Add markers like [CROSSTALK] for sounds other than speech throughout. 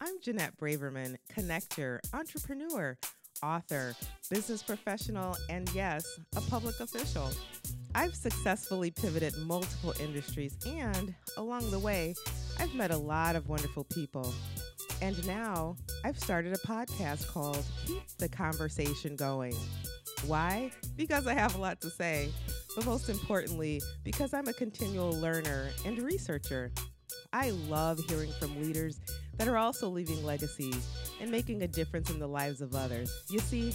I'm Jeanette Braverman, connector, entrepreneur, author, business professional, and yes, a public official. I've successfully pivoted multiple industries, and along the way, I've met a lot of wonderful people. And now I've started a podcast called Keep the Conversation Going. Why? Because I have a lot to say, but most importantly, because I'm a continual learner and researcher. I love hearing from leaders that are also leaving legacies and making a difference in the lives of others. You see,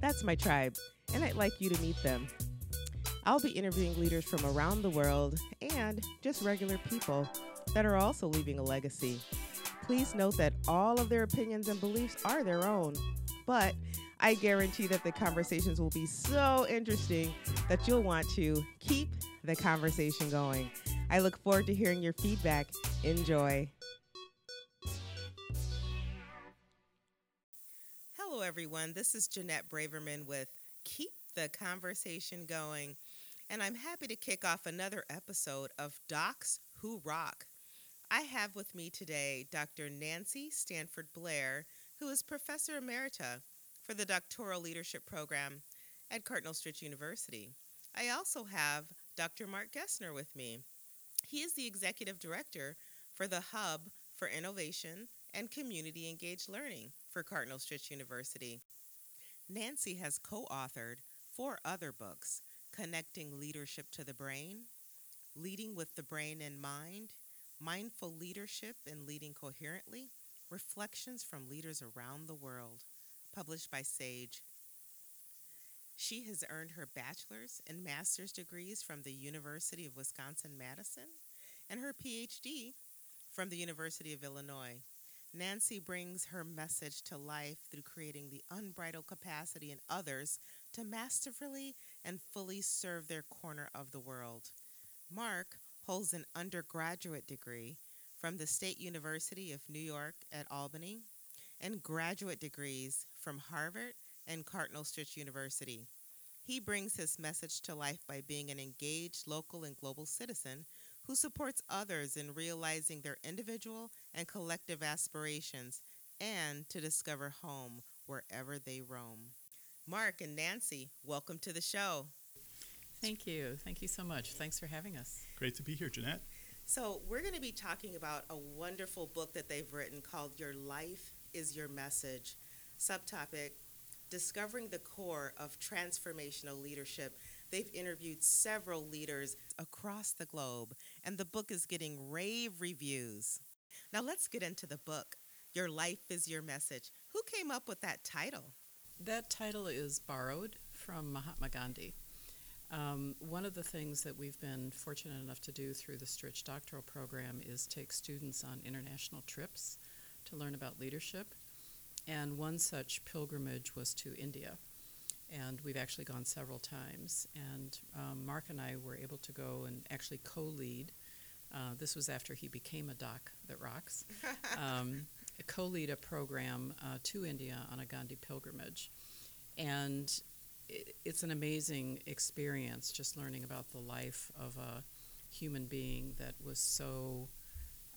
that's my tribe, and I'd like you to meet them. I'll be interviewing leaders from around the world and just regular people that are also leaving a legacy. Please note that all of their opinions and beliefs are their own, but I guarantee that the conversations will be so interesting that you'll want to keep the conversation going. I look forward to hearing your feedback. Enjoy. Hello, everyone. This is Jeanette Braverman with Keep the Conversation Going, and I'm happy to kick off another episode of Docs Who Rock. I have with me today Dr. Nancy Stanford Blair, who is Professor Emerita for the Doctoral Leadership Program at Cardinal Stritch University. I also have Dr. Mark Gesner with me. He is the Executive Director for the Hub for Innovation and Community Engaged Learning for Cardinal Stritch University. Nancy has co authored four other books Connecting Leadership to the Brain, Leading with the Brain and Mind, Mindful Leadership and Leading Coherently Reflections from Leaders Around the World, published by SAGE. She has earned her bachelor's and master's degrees from the University of Wisconsin Madison and her PhD from the University of Illinois. Nancy brings her message to life through creating the unbridled capacity in others to masterfully and fully serve their corner of the world. Mark holds an undergraduate degree from the State University of New York at Albany and graduate degrees from Harvard and Cardinal Stritch University. He brings his message to life by being an engaged local and global citizen who supports others in realizing their individual and collective aspirations and to discover home wherever they roam. Mark and Nancy, welcome to the show. Thank you. Thank you so much. Thanks for having us. Great to be here, Jeanette. So, we're going to be talking about a wonderful book that they've written called Your Life is Your Message. Subtopic Discovering the Core of Transformational Leadership. They've interviewed several leaders across the globe, and the book is getting rave reviews. Now, let's get into the book. Your Life is Your Message. Who came up with that title? That title is borrowed from Mahatma Gandhi. Um, one of the things that we've been fortunate enough to do through the Stritch Doctoral Program is take students on international trips to learn about leadership. And one such pilgrimage was to India. And we've actually gone several times. And um, Mark and I were able to go and actually co lead. Uh, this was after he became a doc that rocks. [LAUGHS] Um, co lead a program uh, to India on a Gandhi pilgrimage. And it, it's an amazing experience just learning about the life of a human being that was so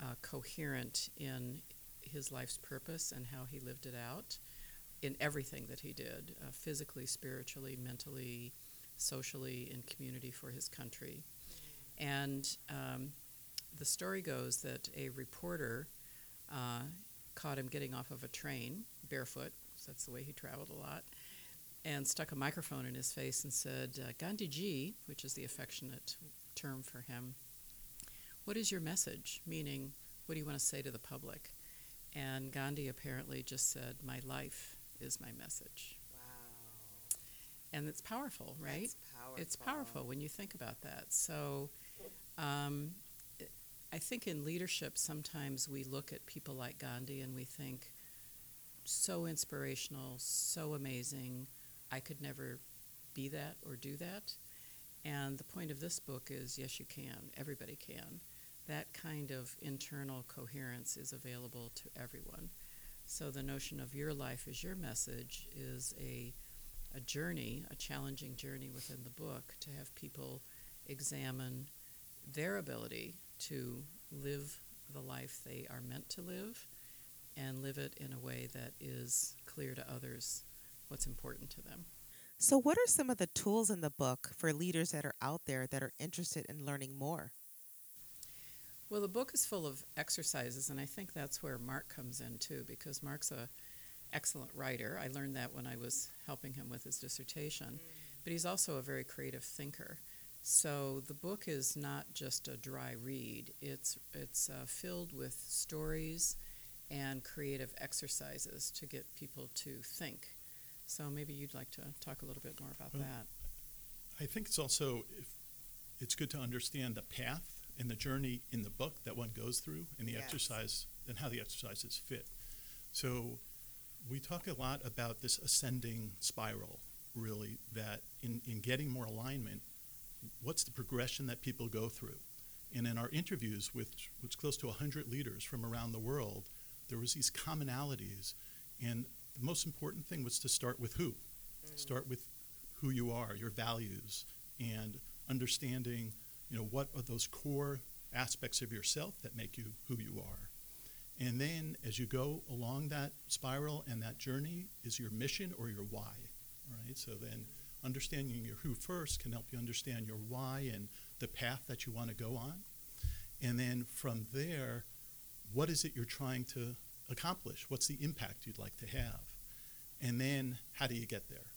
uh, coherent in his life's purpose and how he lived it out in everything that he did uh, physically, spiritually, mentally, socially, in community for his country. And um, the story goes that a reporter uh, caught him getting off of a train barefoot, because that's the way he traveled a lot, and stuck a microphone in his face and said, uh, Gandhi ji, which is the affectionate term for him, what is your message? Meaning, what do you want to say to the public? And Gandhi apparently just said, My life is my message. Wow. And it's powerful, right? Powerful. It's powerful when you think about that. So um, I think in leadership, sometimes we look at people like Gandhi and we think, so inspirational, so amazing, I could never be that or do that. And the point of this book is yes, you can. Everybody can that kind of internal coherence is available to everyone. So the notion of your life is your message is a, a journey, a challenging journey within the book to have people examine their ability to live the life they are meant to live and live it in a way that is clear to others what's important to them. So, what are some of the tools in the book for leaders that are out there that are interested in learning more? Well, the book is full of exercises, and I think that's where Mark comes in too, because Mark's a excellent writer. I learned that when I was helping him with his dissertation, mm. but he's also a very creative thinker. So the book is not just a dry read. It's it's uh, filled with stories and creative exercises to get people to think. So maybe you'd like to talk a little bit more about well, that. I think it's also it's good to understand the path and the journey in the book that one goes through and the yes. exercise and how the exercises fit. So we talk a lot about this ascending spiral, really, that in, in getting more alignment, what's the progression that people go through? And in our interviews with, with close to 100 leaders from around the world, there was these commonalities. And the most important thing was to start with who. Mm. Start with who you are, your values, and understanding, you know, what are those core aspects of yourself that make you who you are. And then as you go along that spiral and that journey is your mission or your why. Right? So then understanding your who first can help you understand your why and the path that you want to go on. And then from there, what is it you're trying to accomplish? What's the impact you'd like to have? And then how do you get there?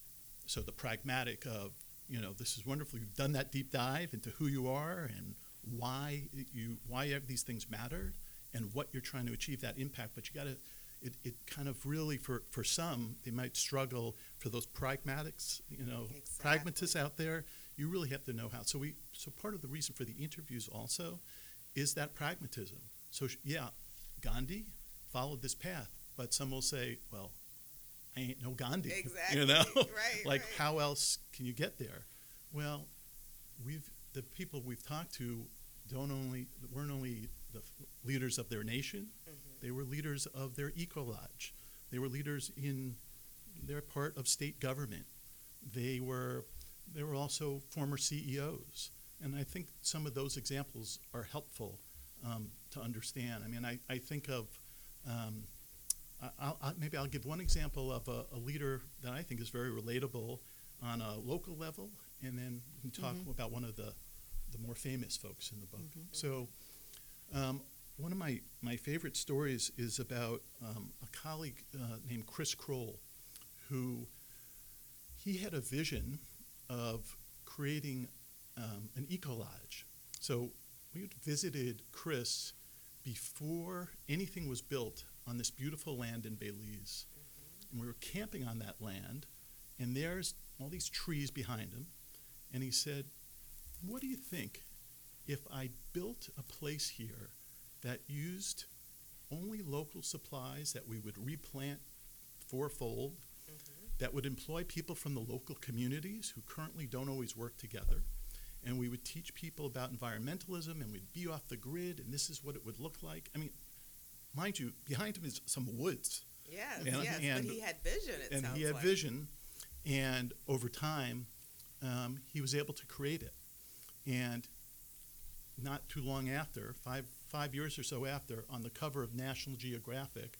So the pragmatic of, you know, this is wonderful. You've done that deep dive into who you are and why you why these things matter and what you're trying to achieve that impact. But you got to it, it kind of really for, for some they might struggle for those pragmatics you know exactly. pragmatists out there. You really have to know how. So we so part of the reason for the interviews also is that pragmatism. So yeah gandhi followed this path but some will say well i ain't no gandhi [LAUGHS] exactly. you know? [LAUGHS] Right, [LAUGHS] like right. how else can you get there? Well we've the people we've talked to don't only weren't only the leaders of their nation they were leaders of their eco lodge. They were leaders in their part of state government. They were they were also former CEOs. And I think some of those examples are helpful um, to understand. I mean, I, I think of um, I'll, I'll, maybe I'll give one example of a, a, leader that I think is very relatable on a local level, and then we can talk mm-hmm. about one of the, the more famous folks in the book. Mm-hmm. So, um, one of my, my favorite stories is about um, a colleague uh, named Chris Kroll, who he had a vision of creating um, an eco lodge. So we had visited Chris before anything was built on this beautiful land in Belize. Mm-hmm. And we were camping on that land, and there's all these trees behind him. And he said, What do you think if I built a place here that used only local supplies that we would replant fourfold, mm-hmm. that would employ people from the local communities who currently don't always work together. And we would teach people about environmentalism and we'd be off the grid and this is what it would look like. I mean, mind you, behind him is some woods. Yes, and, yes, and, but he had vision, and he had like. vision, and over time, um, he was able to create it. And not too long after, five five years or so after, on the cover of National Geographic,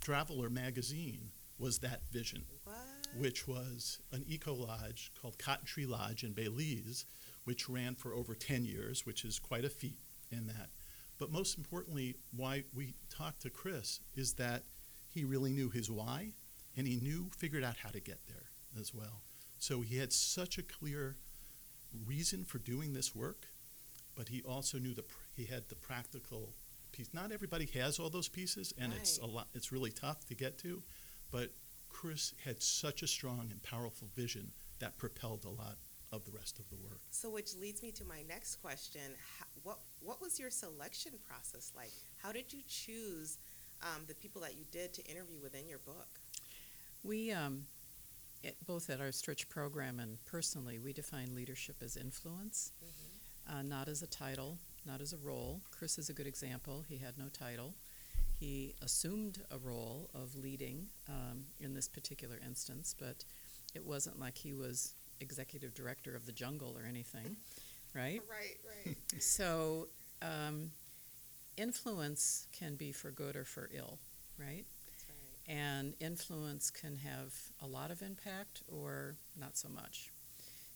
Traveler magazine was that vision, what? which was an eco lodge called Cotton Tree Lodge in Belize, which ran for over 10 years, which is quite a feat in that. But most importantly, why we talked to Chris is that he really knew his why and he knew, figured out how to get there as well. So he had such a clear reason for doing this work but he also knew the he had the practical piece. Not everybody has all those pieces, and right. it's a lot. It's really tough to get to, but Chris had such a strong and powerful vision that propelled a lot of the rest of the work. So, which leads me to my next question: How, What what was your selection process like? How did you choose um, the people that you did to interview within your book? We um, it, both at our Stritch program and personally, we define leadership as influence. Mm-hmm uh, not as a title, not as a role. Chris is a good example. He had no title. He assumed a role of leading um, in this particular instance, but it wasn't like he was executive director of the jungle or anything, right? [LAUGHS] Right, right. so, um, influence can be for good or for ill. right? And influence can have a lot of impact or not so much.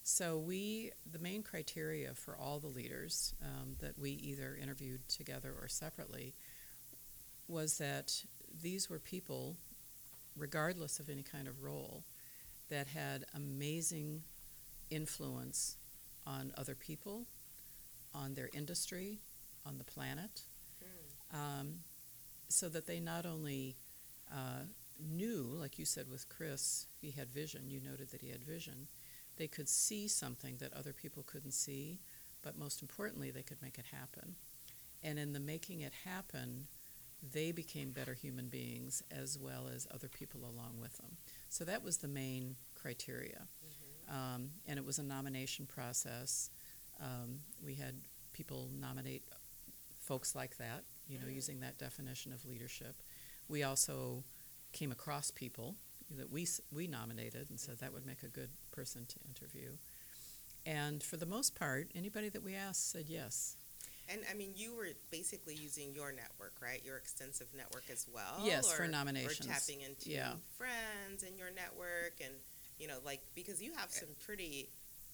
So we, the main criteria for all the leaders um, that we either interviewed together or separately, was that these were people, regardless of any kind of role, that had amazing influence on other people, on their industry, on the planet, um, so that they not only uh, knew, like you said with Chris, he had vision, you noted that he had vision, they could see something that other people couldn't see, but most importantly, they could make it happen. And in the making it happen, they became better human beings as well as other people along with them. So that was the main criteria. Um, and it was a nomination process. Um, we had people nominate folks like that, you know, Mm. using that definition of leadership. We also came across people that we, we nominated and said that would make a good person to interview. And for the most part, anybody that we asked said yes. And I mean, you were basically using your network, right? Your extensive network as well. Yes, for nominations. Or tapping into Yeah. friends in your network, and you know, like because you have some pretty,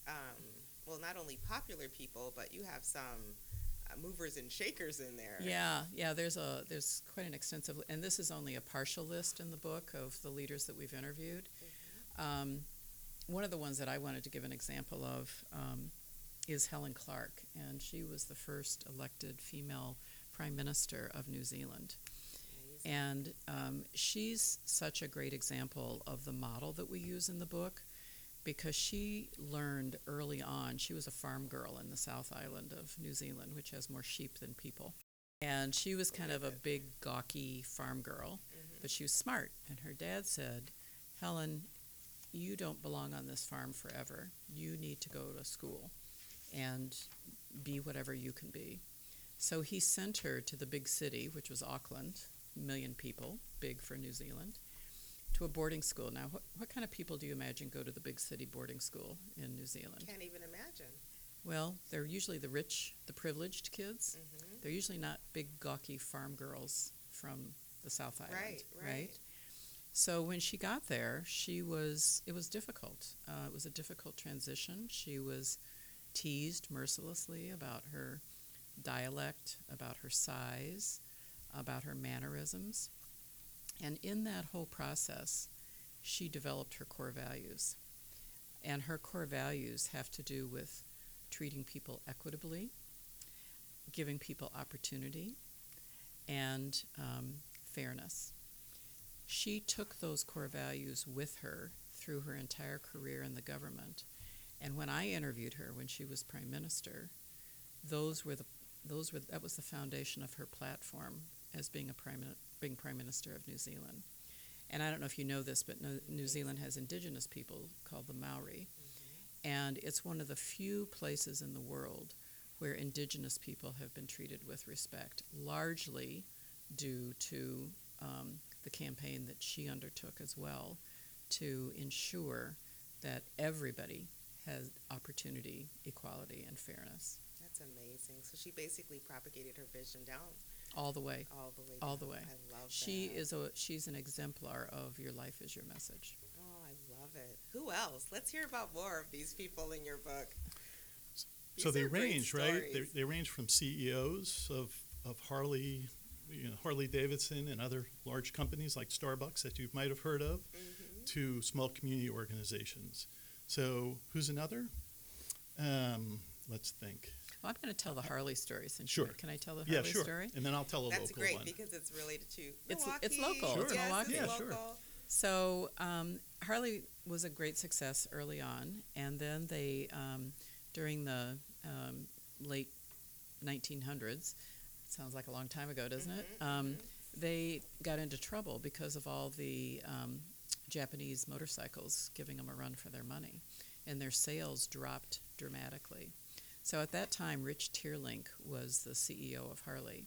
um, well, not only popular people, but you have some movers and shakers in there. Yeah, yeah. There's a there's quite an extensive, and this is only a partial list in the book of the leaders that we've interviewed. Um, one of the ones that I wanted to give an example of um, is Helen Clark, and she was the first elected female prime minister of New Zealand. Amazing. And um, she's such a great example of the model that we use in the book because she learned early on, she was a farm girl in the South Island of New Zealand, which has more sheep than people. And she was kind of a big, gawky farm girl, Mhm. but she was smart. And her dad said, Helen, you don't belong on this farm forever. You need to go to school and be whatever you can be. So he sent her to the big city, which was Auckland, million people, big for New Zealand, to a boarding school. Now, what, what kind of people do you imagine go to the big city boarding school in New Zealand? Can't even imagine. Well, they're usually the rich, the privileged kids. hmm They're usually not big, gawky farm girls from the South Island. Right, right. So when she got there, she was, it was difficult. Uh, it was a difficult transition. She was teased mercilessly about her dialect, about her size, about her mannerisms. And in that whole process, she developed her core values. And her core values have to do with treating people equitably, giving people opportunity, and um, fairness. She took those core values with her through her entire career in the government. And when I interviewed her when she was prime minister, those were the those were that was the foundation of her platform as being a prime being prime minister of New Zealand. And I don't know if you know this, but no, New Zealand has indigenous people called the Maori, and it's one of the few places in the world where indigenous people have been treated with respect, largely due to um, the campaign that she undertook as well to ensure that everybody has opportunity, equality, and fairness That's amazing. So she basically propagated her vision down all the way. all the way. All down. the way. I love She that. is a she's an exemplar of your life is your message. Oh, I love it. Who else? Let's hear about more of these people in your book. So they range, right? They, they range from CEOs of, of Harley, you know, Harley Davidson and other large companies like Starbucks that you might have heard of, Mhm. to small community organizations. So who's another? Um, let's think. Well, I'm going to tell the Harley story since Sure. you can I tell the yeah, Harley sure. story? And then I'll tell a That's local great one. because it's related to It's- Milwaukee. it's local. Sure. It's Yes, Milwaukee. Yeah, it's sure. local. So um, Harley was a great success early on, and then they, um, during the um, late 1900s, sounds like a long time ago, doesn't it? Mhm, Um, mhm. They got into trouble because of all the um, Japanese motorcycles giving them a run for their money, and their sales dropped dramatically. So at that time, Rich Teerlink was the CEO of Harley,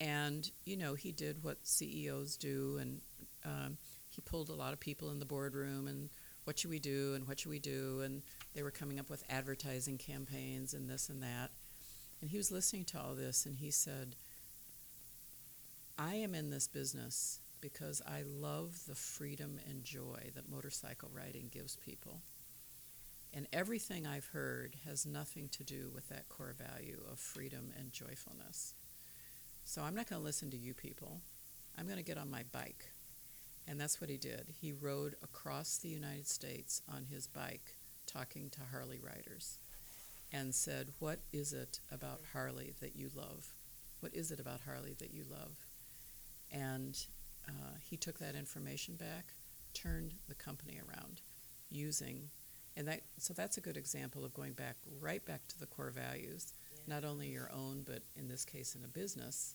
and you know he did what CEOs do, and um, he pulled a lot of people in the boardroom and what should we do and what should we do? And they were coming up with advertising campaigns and this and that. And he was listening to all this and he said i am in this business because I love the freedom and joy that motorcycle riding gives people. And everything I've heard has nothing to do with that core value of freedom and joyfulness. So I'm not going to listen to you people. I'm going to get on my bike. And that's what he did. He rode across the United States on his bike talking to Harley riders and said, What is it about Harley that you love? What is it about Harley that you love? And uh, he took that information back, turned the company around using, and that so that's a good example of going back right back to the core values, Yeah. not only your own, but in this case in a business,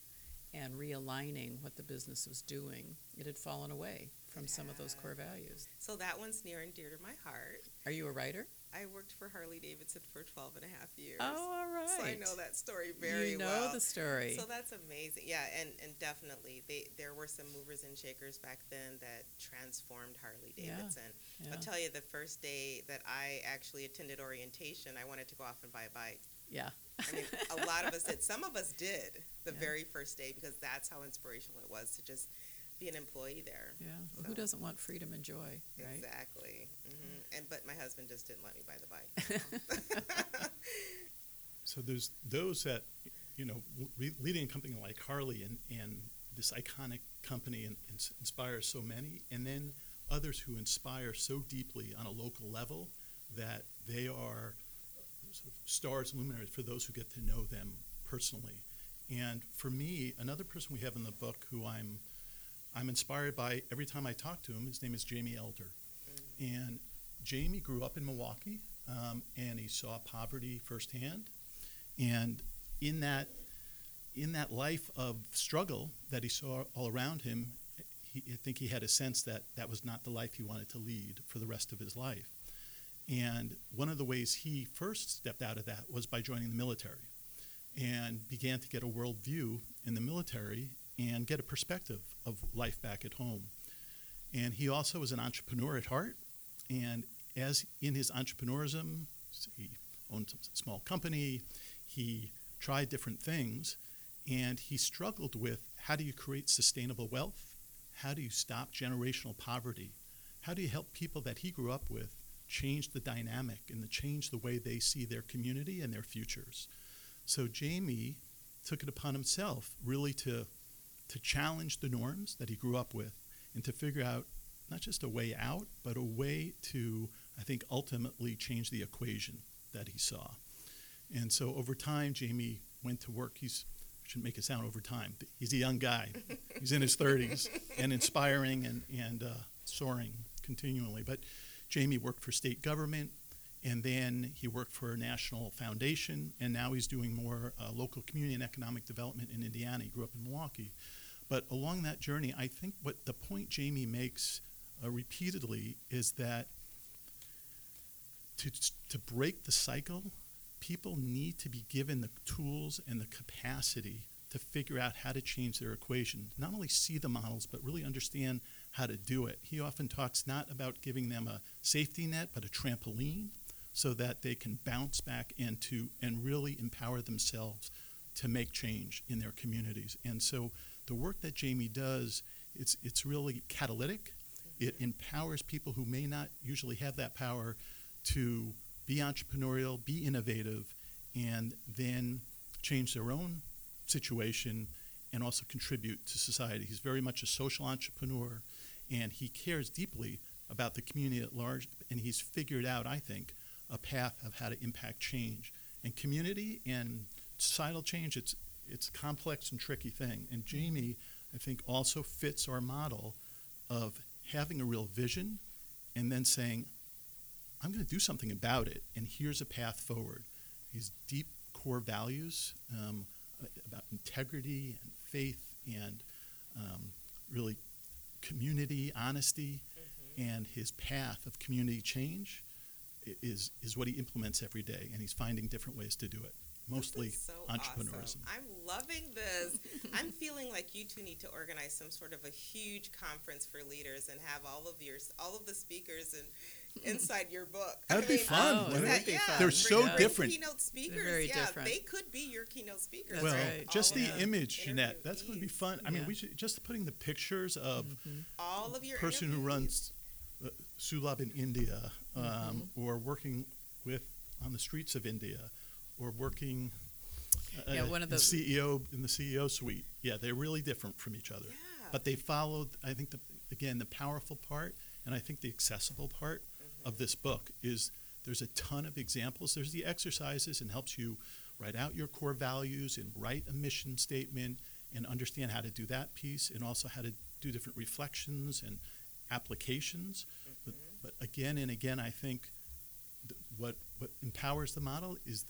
and realigning what the business was doing. It had fallen away from some of those core values. So that one's near and dear to my heart. Are you a writer? I worked for Harley Davidson for 12 and a half years. Oh, all right. So I know that story very well. you know well. the story. So that's amazing. Yeah, and, and definitely they there were some movers and shakers back then that transformed Harley Yeah, Davidson. yeah. I'll tell you the first day that I actually attended orientation, I wanted to go off and buy a bike. yeah. I mean, a lot of us [LAUGHS] did. Some of us did the Yeah. very first day because that's how inspirational it was to just be an employee there. Yeah. Well, So- who doesn't want freedom and joy, right? Exactly. hmm And but my husband just didn't let me buy the bike. So [LAUGHS] there's those that, you know, re- leading a company like Harley and, and this iconic company and, and inspires so many, and then others who inspire so deeply on a local level that they are sort of stars and luminaries for those who get to know them personally. And for me, another person we have in the book who I'm I'm inspired by every time I talk to him. His name is Jamie Elder, and Jamie grew up in Milwaukee, um, and he saw poverty firsthand. And in that, in that life of struggle that he saw all around him, he, I think he had a sense that that was not the life he wanted to lead for the rest of his life. And one of the ways he first stepped out of that was by joining the military and began to get a worldview in the military and get a perspective of life back at home. And he also was an entrepreneur at heart. And as in his entrepreneurism, he owned a small company, he tried different things, and he struggled with how do you create sustainable wealth? How do you stop generational poverty? How do you help people that he grew up with change the dynamic and to change the way they see their community and their futures? So Jamie took it upon himself really to to challenge the norms that he grew up with and to figure out not just a way out, but a way to, I think, ultimately change the equation that he saw. And so over time, Jamie went to work. He's I shouldn't make it sound over time. He's a young guy. [LAUGHS] He's in his 30s and inspiring and, and uh, soaring continually. But Jamie worked for state government, and then he worked for a national foundation, and now he's doing more uh, local community and economic development in Indiana. He grew up in Milwaukee. But along that journey, I think what the point Jamie makes uh, repeatedly is that to, to break the cycle, people need to be given the tools and the capacity to figure out how to change their equation. Not only see the models, but really understand how to do it. He often talks not about giving them a safety net, but a trampoline so that they can bounce back into and really empower themselves to make change in their communities. And so the work that Jamie does, it's, it's really catalytic. It mm-hmm. empowers people who may not usually have that power to be entrepreneurial, be innovative, and then change their own situation and also contribute to society. He's very much a social entrepreneur and he cares deeply about the community at large and he's figured out, I think, a path of how to impact change. And community and societal change, it's it's a complex and tricky thing. And Jamie, I think, also fits our model of having a real vision and then saying, I'm going to do something about it, and here's a path forward. His deep core values um, about integrity and faith and um, really community, honesty, and his path of community change is, is what he implements every day, and he's finding different ways to do it, mostly so entrepreneurism. Awesome. I'm loving this. I'm feeling like you two need to organize some sort of a huge conference for leaders and have all of your all of the speakers and inside your book. That'd I be fun, Oh, wouldn't that- it? be yeah, fun. They're so bring different. Keynote speakers, very yeah, different. they could be your keynote speakers. That's well, right. just the Yeah. image, Jeanette. That's going to be interviewees. fun. I mean, we should just putting the pictures of Mhm. all of your person who runs uh, Sulabh in India, um, Mm-hmm. or working with on the streets of India, or working. Uh, Yeah, one of the- CEO in the CEO suite. Yeah, they're really different from each other. Yeah. But they followed. I think the again the powerful part, and I think the accessible part Mm-hmm. of this book is there's a ton of examples. There's the exercises and helps you write out your core values and write a mission statement and understand how to do that piece and also how to do different reflections and applications. But, Mm-hmm. but again and again, I think th- what what empowers the model is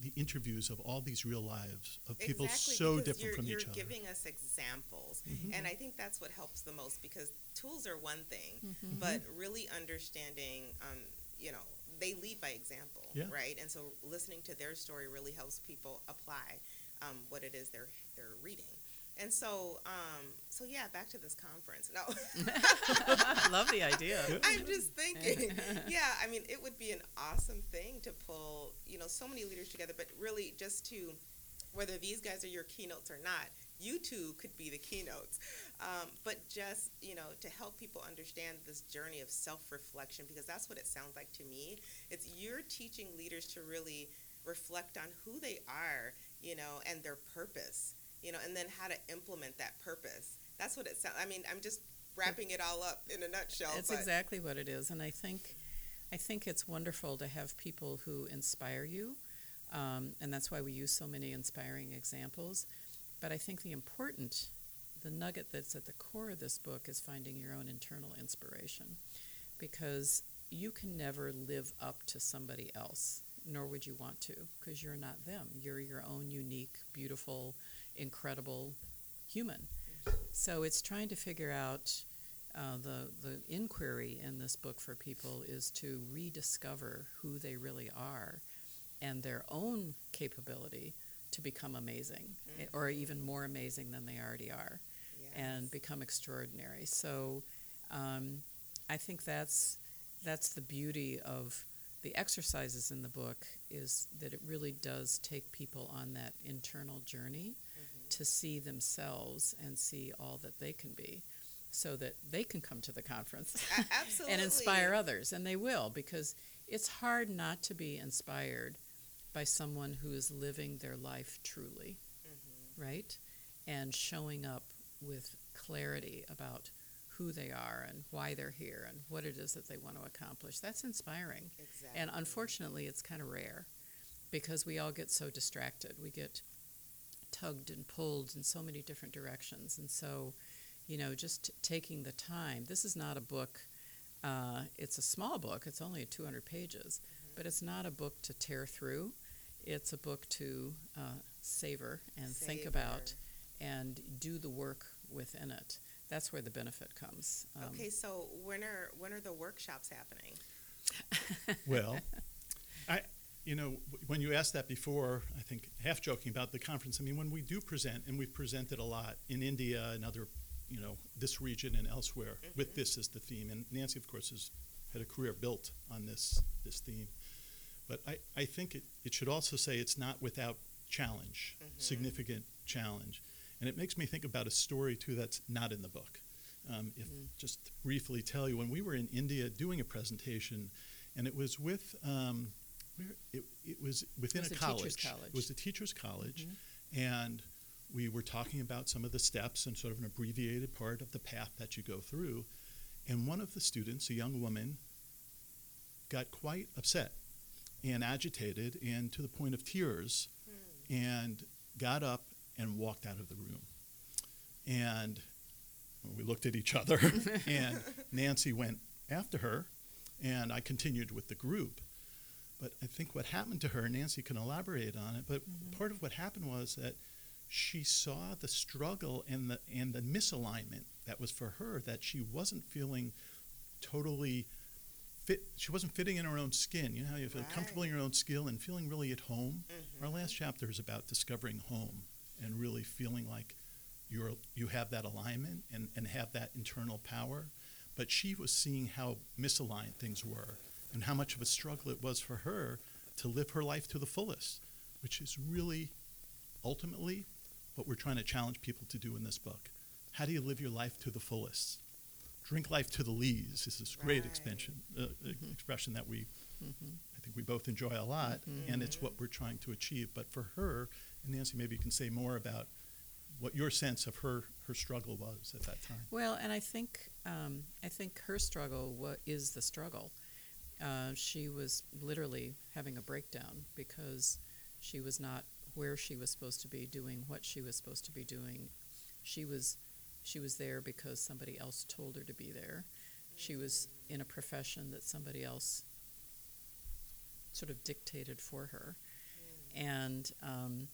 the interviews of all these real lives of people exactly, so because different you're, from you're each other. giving us examples, Mhm. and I think that's what helps the most because tools are one thing, Mhm. but really understanding, um, you know, they lead by example, Yeah. right? And so listening to their story really helps people apply um, what it is they're they're reading. And so, um, so yeah, back to this conference. No, I [LAUGHS] love the idea. [LAUGHS] I'm just thinking. Yeah, I mean, it would be an awesome thing to pull, you know, so many leaders together, but really just to, whether these guys are your keynotes or not, you two could be the keynotes. Um, but just, you know, to help people understand this journey of self reflection, because that's what it sounds like to me. It's you're teaching leaders to really reflect on who they are, you know, and their purpose, you know, and then how to implement that purpose. That's what it sounds. I mean, I'm just wrapping it all up in a nutshell. It's but exactly what it is, and I think, I think it's wonderful to have people who inspire you, um, and that's why we use so many inspiring examples. But I think the important, the nugget that's at the core of this book is finding your own internal inspiration, because you can never live up to somebody else, nor would you want to, because you're not them. You're your own unique, beautiful, incredible human. So it's trying to figure out uh, the the inquiry in this book for people is to rediscover who they really are, and their own capability to become amazing, eh, or even more amazing than they already are, and become extraordinary. So, um, I think that's that's the beauty of the exercises in the book is that it really does take people on that internal journey. To see themselves and see all that they can be so that they can come to the conference [LAUGHS] and inspire others and they will because it's hard not to be inspired by someone who is living their life truly Mhm. right and showing up with clarity about who they are and why they're here and what it is that they want to accomplish that's inspiring Exactly. and unfortunately, it's kind of rare because we all get so distracted. We get tugged and pulled in so many different directions. And so, you know, just taking the time. This is not a book, uh, it's a small book, it's only 200 pages, but it's not a book to tear through. It's a book to uh, savor and think about and do the work within it. That's where the benefit comes. Um, Okay, so when are when are the workshops happening? Well, [LAUGHS] I, you know, when you asked that before, I think half joking about the conference. I mean, when we do present, and we've presented a lot in India and other, you know, this region and elsewhere with this as the theme. And Nancy, of course, has had a career built on this this theme. But I, I think it, it should also say it's not without challenge, significant challenge. And it makes me think about a story too that's not in the book. Um, if just briefly tell you, when we were in India doing a presentation, and it was with um, where it, it was within was a college. college. It was a teacher's college, mm-hmm. and we were talking about some of the steps and sort of an abbreviated part of the path that you go through. And one of the students, a young woman, got quite upset and agitated and to the point of tears hmm. and got up and walked out of the room. And we looked at each other, [LAUGHS] and Nancy went after her, and I continued with the group. But I think what happened to her, Nancy can elaborate on it, but mm-hmm. part of what happened was that she saw the struggle and the and the misalignment that was for her that she wasn't feeling totally fit she wasn't fitting in her own skin. You know how you feel comfortable in your own skill and feeling really at home? Mm-hmm. Our last chapter is about discovering home and really feeling like you're you have that alignment and, and have that internal power. But she was seeing how misaligned things were and how much of a struggle it was for her to live her life to the fullest, which is really ultimately what we're trying to challenge people to do in this book. How do you live your life to the fullest? Drink life to the lees is this great Right. expansion, uh, Mm-hmm. expression that we, I think we both enjoy a lot, and it's what we're trying to achieve. But for her, and Nancy, maybe you can say more about what your sense of her her struggle was at that time. Well, and I think um, I think her struggle wa- is the struggle. Uh, she was literally having a breakdown because she was not where she was supposed to be doing what she was supposed to be doing. She was she was there because somebody else told her to be there. She was in a profession that somebody else sort of dictated for her, and um,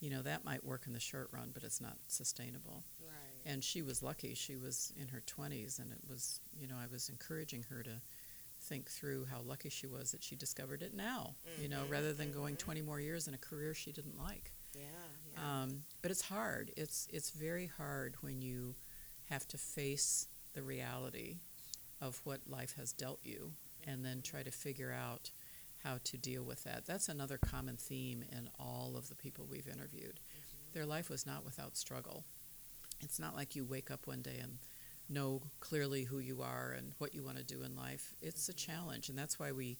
you know that might work in the short run, but it's not sustainable Right. and she was lucky she was in her 20s and it was you know i was encouraging her to think through how lucky she was that she discovered it now you know Mhm, rather than going mhm. 20 more years in a career she didn't like. Yeah. Yeah. um, but it's hard. It's it's very hard when you have to face the reality of what life has dealt you and then try to figure out how to deal with that. That's another common theme in all of the people we've interviewed. Their life was not without struggle. It's not like you wake up one day and know clearly who you are and what you want to do in life. It's a challenge, and that's why we,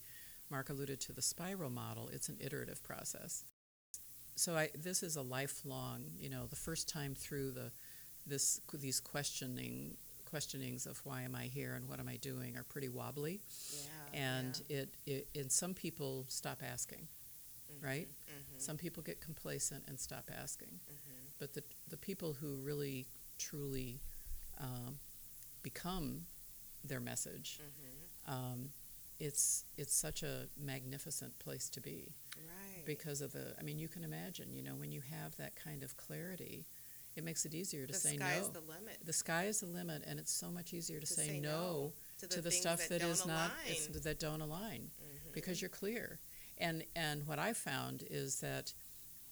Mark alluded to the spiral model. It's an iterative process. So I, this is a lifelong. You know, the first time through the, this these questioning questionings of why am I here and what am I doing are pretty wobbly, yeah. and it, it and some people stop asking. yeah. right? Mhm, Some people get complacent and stop asking. mhm. But the, the people who really, truly um, become their message, Mhm. um, it's, it's such a magnificent place to be Right. because of the, I mean, you can imagine, you know, when you have that kind of clarity, it makes it easier to the say sky's no. Is the limit. the sky is the limit, and it's so much easier to, To say, say no, to the, to the stuff that, that don't is align. it's, that don't align Mhm. because you're clear. And and what I found is that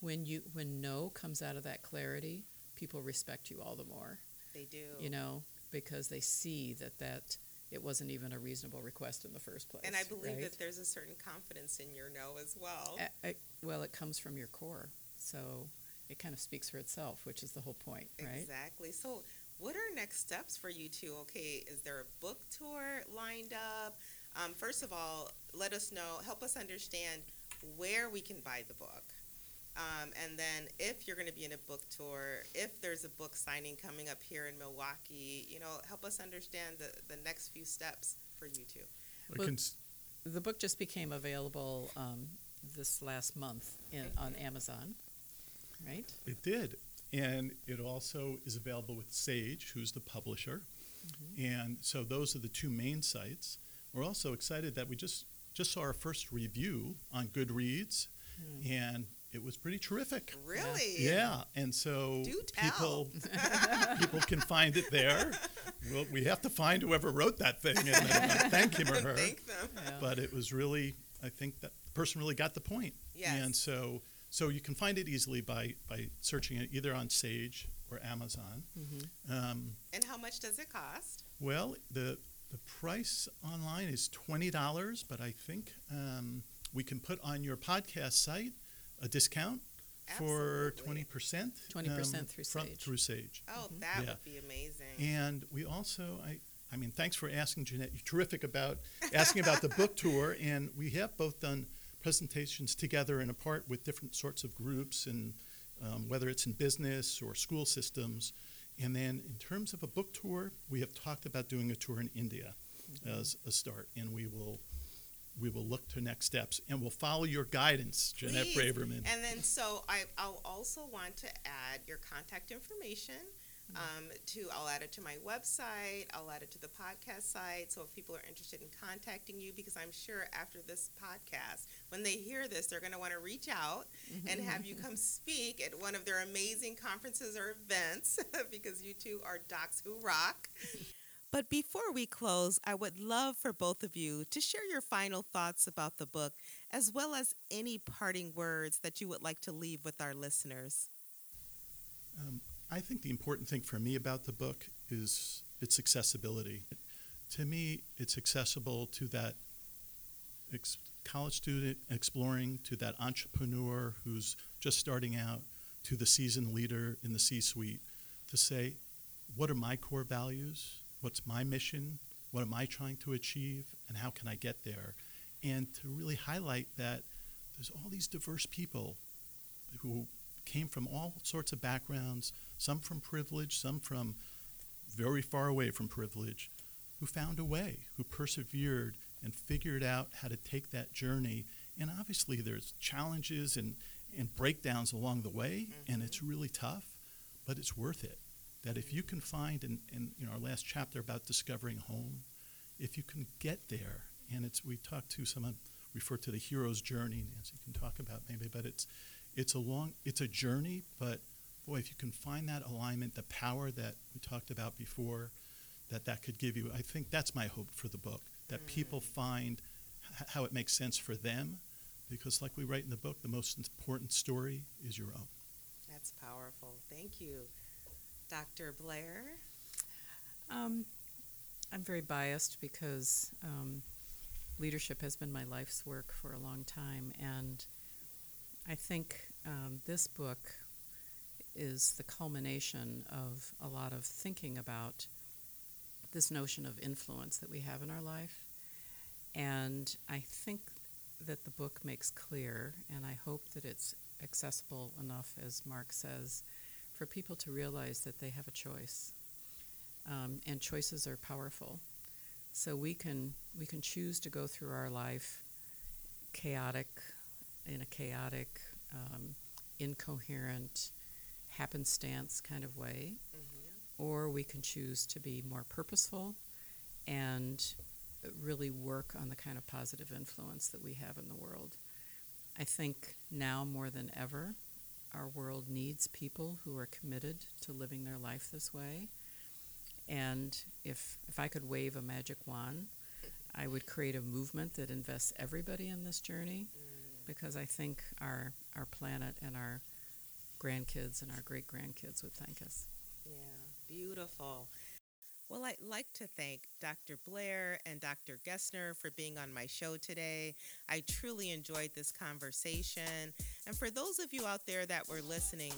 when you when no comes out of that clarity, people respect you all the more. they do. You know, because they see that that it wasn't even a reasonable request in the first place. and I believe right? that there's a certain confidence in your no as well. A- a- well, it comes from your core, so it kind of speaks for itself, which is the whole point, right? Exactly. So, what are next steps for you two? Okay, is there a book tour lined up? Um, first of all, let us know, help us understand where we can buy the book. Um, and then, if you're going to be in a book tour, if there's a book signing coming up here in Milwaukee, you know, help us understand the, the next few steps for you two. Well- s- The book just became available um, this last month in, on Amazon, right? It did. And it also is available with Sage, who's the publisher. And so those are the two main sites. We're also excited that we just, just saw our first review on Goodreads, and it was pretty terrific. Really? Yeah, and so people [LAUGHS] people can find it there. Well, we have to find whoever wrote that thing and uh, [LAUGHS] thank him or her. Thank them. Yeah. But it was really, I think that the person really got the point. Yes. And so, so you can find it easily by by searching it either on Sage or Amazon. Mm-hmm. Um, And how much does it cost? well, the the price online is twenty dollars, but I think um, we can put on your podcast site a discount for twenty percent. 20% um, through Sage. Through Sage. Oh, mm-hmm. that Yeah. would be amazing. And we also, I, I mean, thanks for asking, Jeanette. You're terrific about asking about the book tour. [LAUGHS] And we have both done presentations together and apart with different sorts of groups, and um, whether it's in business or school systems. And then in terms of a book tour, we have talked about doing a tour in India mm-hmm. as a start, and we will. We will look to next steps, and we'll follow your guidance, Jeanette Please. Braverman. And then, so I, I'll also want to add your contact information. Um, to I'll add it to my website. I'll add it to the podcast site. So if people are interested in contacting you, because I'm sure after this podcast, when they hear this, they're going to want to reach out and have you come speak at one of their amazing conferences or events, [LAUGHS] because you two are docs who rock. But before we close, I would love for both of you to share your final thoughts about the book, as well as any parting words that you would like to leave with our listeners. Um, I think the important thing for me about the book is its accessibility. To me, it's accessible to that ex- college student exploring, to that entrepreneur who's just starting out, to the seasoned leader in the C suite to say, what are my core values? What's my mission? What am I trying to achieve? And how can I get there? And to really highlight that there's all these diverse people who came from all sorts of backgrounds, some from privilege, some from very far away from privilege, who found a way, who persevered and figured out how to take that journey. And obviously, there's challenges and, and breakdowns along the way, mm-hmm. and it's really tough, but it's worth it. That if you can find, in, in you know, our last chapter about discovering home, if you can get there, and it's we talked to someone refer to the hero's journey. Nancy can talk about maybe, but it's it's a long it's a journey. But boy, if you can find that alignment, the power that we talked about before, that that could give you, I think that's my hope for the book. That mm. people find h- how it makes sense for them, because like we write in the book, the most important story is your own. That's powerful. Thank you, Dr. Blair. Um, I'm very biased because um, leadership has been my life's work for a long time, and I think um, this book is the culmination of a lot of thinking about this notion of influence that we have in our life. And I think that the book makes clear, and I hope that it's accessible enough, as Mark says, for people to realize that they have a choice. Um, and choices are powerful. So we can we can choose to go through our life chaotic, in a chaotic, um, incoherent, happenstance kind of way, mm-hmm. or we can choose to be more purposeful and really work on the kind of positive influence that we have in the world. I think now more than ever, our world needs people who are committed to living their life this way and if, if I could wave a magic wand, I would create a movement that invests everybody in this journey mm. because I think our, our planet and our grandkids and our great grandkids would thank us. Yeah, beautiful. Well, I'd like to thank Dr. Blair and Dr. Gesner for being on my show today. I truly enjoyed this conversation. And for those of you out there that were listening,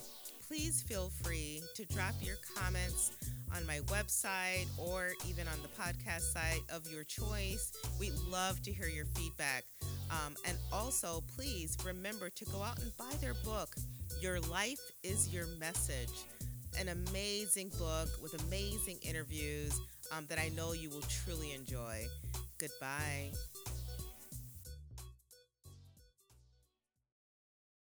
please feel free to drop your comments on my website or even on the podcast site of your choice. We'd love to hear your feedback. Um, and also, please remember to go out and buy their book, Your Life is Your Message. An amazing book with amazing interviews um, that I know you will truly enjoy. Goodbye.